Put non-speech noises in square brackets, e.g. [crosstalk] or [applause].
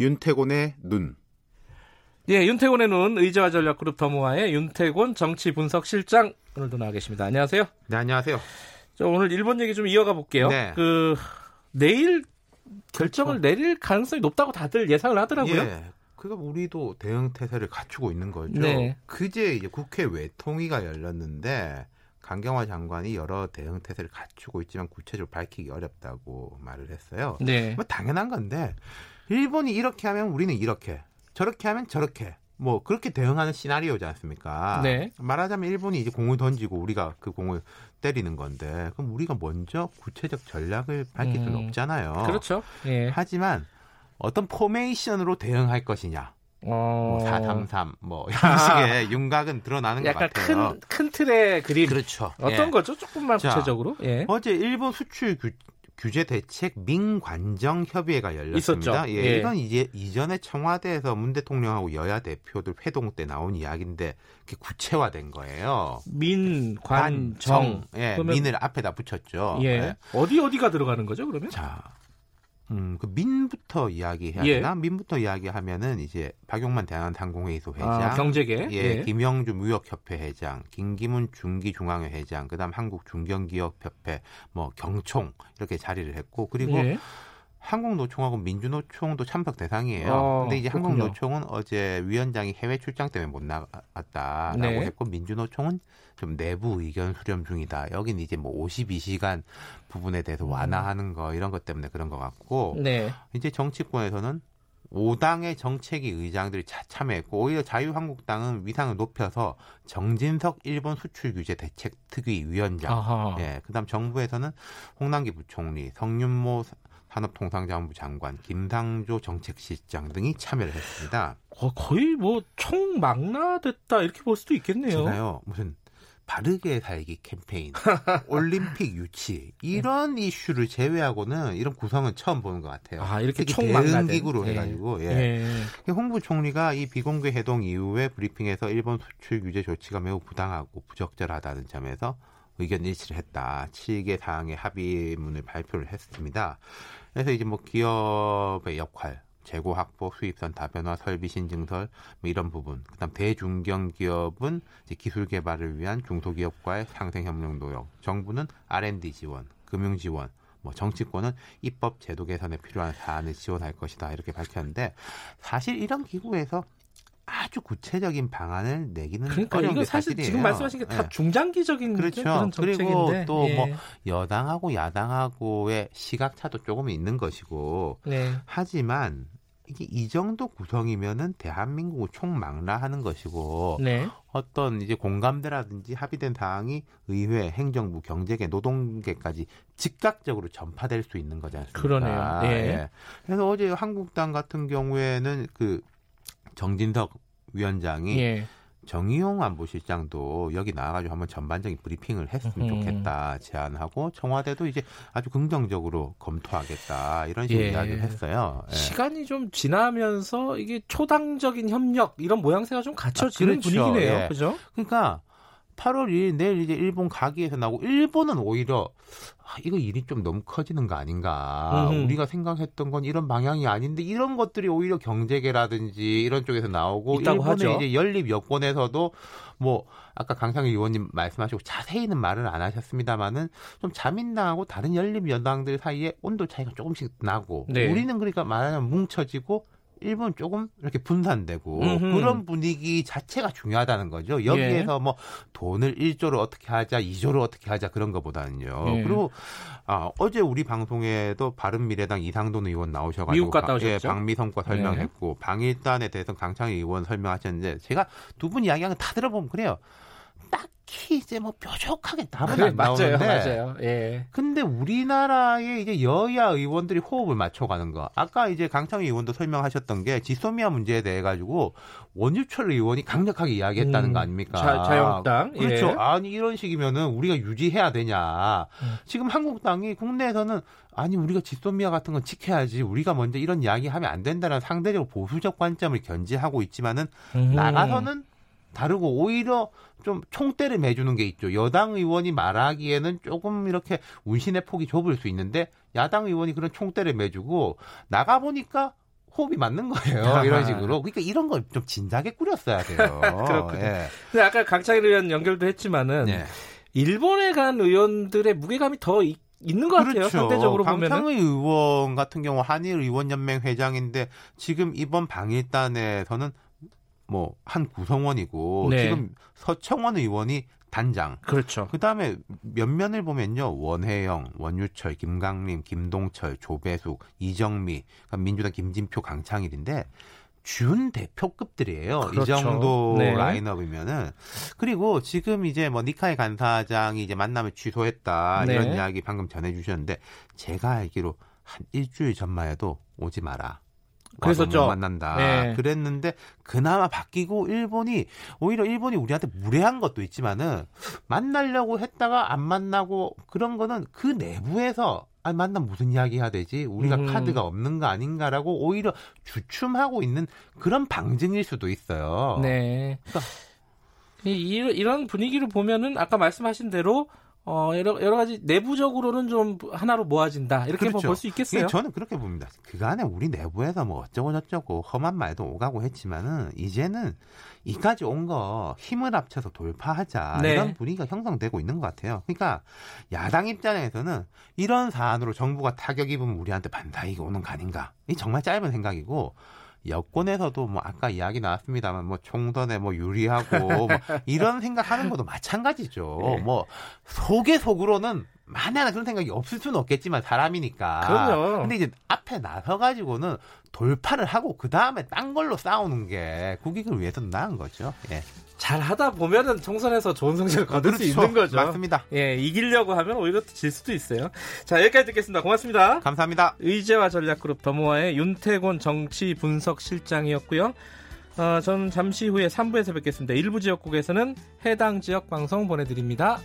윤태곤의 눈. 예, 윤태곤의 눈 의제와 전략 그룹 더모아의 윤태곤 정치 분석 실장 오늘도 나와 계십니다. 안녕하세요. 네, 안녕하세요. 저 오늘 일본 얘기 좀 이어가 볼게요. 네. 그 내일 결정을 그렇죠. 내릴 가능성이 높다고 다들 예상을 하더라고요. 예. 그러니까 우리도 대응 태세를 갖추고 있는 거죠. 네. 그제 이제 국회 외통위가 열렸는데 강경화 장관이 여러 대응 태세를 갖추고 있지만 구체적으로 밝히기 어렵다고 말을 했어요. 네. 뭐 당연한 건데 일본이 이렇게 하면 우리는 이렇게 저렇게 하면 저렇게 뭐 그렇게 대응하는 시나리오지 않습니까? 네. 말하자면 일본이 이제 공을 던지고 우리가 그 공을 때리는 건데 그럼 우리가 먼저 구체적 전략을 밝힐 수는 음, 없잖아요. 그렇죠. 예. 하지만 어떤 포메이션으로 대응할 것이냐. 어... 뭐 433, 뭐, 이런 식의 [laughs] 윤곽은 드러나는 것 같아요. 큰, 큰 틀의 그림. 그렇죠. 어떤 예. 거죠? 조금만 구체적으로. 예. 어제 일본 수출 규, 규제 대책 민관정 협의회가 열렸습니다. 예, 예. 이건 이제 이전에 청와대에서 문 대통령하고 여야 대표들 회동 때 나온 이야기인데 그게 구체화된 거예요. 민관정. 예, 민을 앞에다 붙였죠. 예. 예. 어디 어디가 들어가는 거죠, 그러면? 자, 음, 그 민부터 이야기해야 예. 되나? 민부터 이야기하면은 이제 박용만 대한항공회의소 회장, 아, 경제계, 예, 예. 김영주 무역협회 회장, 김기문 중기중앙회 회장, 그다음 한국중견기업협회, 뭐 경총 이렇게 자리를 했고 그리고 예. 한국노총하고 민주노총도 참석 대상이에요. 어, 근데 이제 그렇군요. 한국노총은 어제 위원장이 해외 출장 때문에 못 나갔다라고 네. 했고 민주노총은 좀 내부 의견 수렴 중이다. 여기는 이제 뭐 52시간 부분에 대해서 음. 완화하는 거 이런 것 때문에 그런 것 같고 네. 이제 정치권에서는 5당의 정책위 의장들이 참여했고 오히려 자유한국당은 위상을 높여서 정진석 일본 수출 규제 대책 특위 위원장, 예, 그다음 정부에서는 홍남기 부총리, 성윤모 산업통상자원부 장관, 김상조 정책실장 등이 참여를 했습니다. 어, 거의 뭐 총망라됐다 이렇게 볼 수도 있겠네요. 제가요 무슨 바르게 살기 캠페인, [laughs] 올림픽 유치 이런 이슈를 제외하고는 이런 구성은 처음 보는 것 같아요. 아 이렇게 총망라된 기구로 예. 해가지고 예. 예. 홍부 총리가 이 비공개 해동 이후에 브리핑에서 일본 수출 규제 조치가 매우 부당하고 부적절하다는 점에서 의견 일치를 했다. 7개 사항의 합의문을 발표를 했습니다. 그래서 이제 뭐 기업의 역할, 재고 확보, 수입선 다변화, 설비 신증설 뭐 이런 부분. 그다음 대중견 기업은 기술 개발을 위한 중소기업과의 상생 협력 노력. 정부는 R&D 지원, 금융 지원, 뭐 정치권은 입법 제도 개선에 필요한 사안을 지원할 것이다 이렇게 밝혔는데 사실 이런 기구에서 아주 구체적인 방안을 내기는 그러니까 어려운 게 사실 사실이에요. 지금 말씀하신 게다 네. 중장기적인 그렇죠. 그런 그리고 또뭐 예. 여당하고 야당하고의 시각차도 조금 있는 것이고 네. 하지만 이게 이 정도 구성이면은 대한민국을 총망라하는 것이고 네. 어떤 이제 공감대라든지 합의된 사항이 의회, 행정부, 경제계, 노동계까지 즉각적으로 전파될 수 있는 거지 않습니까? 그러네요. 네. 예. 그래서 어제 한국당 같은 경우에는 그 정진석 위원장이 예. 정의용 안보실장도 여기 나와가지고 한번 전반적인 브리핑을 했으면 음. 좋겠다 제안하고 청와대도 이제 아주 긍정적으로 검토하겠다 이런 식으로 예. 이야기를 했어요. 예. 시간이 좀 지나면서 이게 초당적인 협력 이런 모양새가 좀 갖춰지는 아, 그렇죠. 분위기네요. 예. 그죠? 그러니까 8월 2일 내일 이제 일본 가기에서 나오고 일본은 오히려 아, 이거 일이 좀 너무 커지는 거 아닌가. 음흠. 우리가 생각했던 건 이런 방향이 아닌데 이런 것들이 오히려 경제계라든지 이런 쪽에서 나오고 일본의 하죠. 이제 연립 여권에서도 뭐 아까 강상일 의원님 말씀하시고 자세히는 말을 안 하셨습니다만은 좀 자민당하고 다른 연립 여당들 사이에 온도 차이가 조금씩 나고 네. 우리는 그러니까 말하자면 뭉쳐지고 일본 조금 이렇게 분산되고 음흠. 그런 분위기 자체가 중요하다는 거죠. 여기에서 예. 뭐 돈을 1조로 어떻게 하자, 2조로 어떻게 하자 그런 것보다는요. 예. 그리고 아, 어제 우리 방송에도 바른미래당 이상돈 의원 나오셔가지고 미국 갔다 오셨죠? 예, 방미 성과 설명했고 예. 방일단에 대해서 강창희 의원 설명하셨는데 제가 두 분 이야기하는 다 들어보면 그래요. 딱히 이제 뭐 뾰족하게 답은 그래, 안 나오는데 맞아요, 맞아요. 예. 근데 우리나라의 이제 여야 의원들이 호흡을 맞춰가는 거. 아까 이제 강창희 의원도 설명하셨던 게 지소미아 문제에 대해 가지고 원유철 의원이 강력하게 이야기했다는 음, 거 아닙니까? 자, 유한국당 그렇죠. 예. 아니 이런 식이면은 우리가 유지해야 되냐. 음. 지금 한국당이 국내에서는 아니 우리가 지소미아 같은 건 지켜야지 우리가 먼저 이런 이야기 하면 안 된다는 상대적으로 보수적 관점을 견지하고 있지만은 음. 나가서는 다르고 오히려 좀 총대를 매주는 게 있죠. 여당 의원이 말하기에는 조금 이렇게 운신의 폭이 좁을 수 있는데 야당 의원이 그런 총대를 매주고 나가 보니까 호흡이 맞는 거예요. [laughs] 이런 식으로. 그러니까 이런 걸 좀 진작에 꾸렸어야 돼요. [laughs] 그렇군요. 예. 근데 아까 강창일 의원 연결도 했지만은 예. 일본에 간 의원들의 무게감이 더 있, 있는 것 같아요. 그렇죠. 상대적으로 보면 강창의 의원 같은 경우 한일 의원연맹 회장인데 지금 이번 방일단에서는 뭐 한 구성원이고 네. 지금 서청원 의원이 단장. 그렇죠. 그 다음에 면면을 보면요. 원혜영, 원유철, 김강림, 김동철, 조배숙, 이정미, 그러니까 민주당 김진표, 강창일인데 준 대표급들이에요. 그렇죠. 이 정도 네. 라인업이면은 그리고 지금 이제 뭐 니카이 간사장이 이제 만남을 취소했다 네. 이런 이야기 방금 전해주셨는데 제가 알기로 한 일주일 전만 해도 오지 마라. 그래서죠. 만난다. 네. 그랬는데 그나마 바뀌고 일본이 오히려 일본이 우리한테 무례한 것도 있지만은 만나려고 했다가 안 만나고 그런 거는 그 내부에서 아 만남 무슨 이야기 해야 되지? 우리가 음. 카드가 없는 거 아닌가라고 오히려 주춤하고 있는 그런 방증일 수도 있어요. 네. 그러니까. 이, 이런 분위기를 보면은 아까 말씀하신 대로 어, 여러, 여러 가지 내부적으로는 좀 하나로 모아진다. 이렇게 그렇죠. 볼수 있겠어요. 저는 그렇게 봅니다. 그간에 우리 내부에서 뭐 어쩌고저쩌고 험한 말도 오가고 했지만은 이제는 이까지 온 거 힘을 합쳐서 돌파하자. 네. 이런 분위기가 형성되고 있는 것 같아요. 그러니까 야당 입장에서는 이런 사안으로 정부가 타격 입으면 우리한테 반다이가 오는 거 아닌가. 이 정말 짧은 생각이고 여권에서도 뭐 아까 이야기 나왔습니다만 뭐 총선에 뭐 유리하고 뭐 [laughs] 이런 생각하는 것도 마찬가지죠. 네. 뭐 속에 속으로는 만약에 그런 생각이 없을 수는 없겠지만 사람이니까. 그럼요. 근데 이제 앞에 나서 가지고는 돌파를 하고 그 다음에 딴 걸로 싸우는 게 국익을 위해서는 나은 거죠. 예. 잘 하다 보면은 총선에서 좋은 성적을 거둘 그렇죠. 수 있는 거죠. 맞습니다. 예, 이기려고 하면 오히려 질 수도 있어요. 자, 여기까지 듣겠습니다. 고맙습니다. 감사합니다. 의제와 전략그룹 더모아의 윤태곤 정치 분석 실장이었고요. 어, 저는 잠시 후에 3부에서 뵙겠습니다. 일부 지역국에서는 해당 지역 방송 보내드립니다.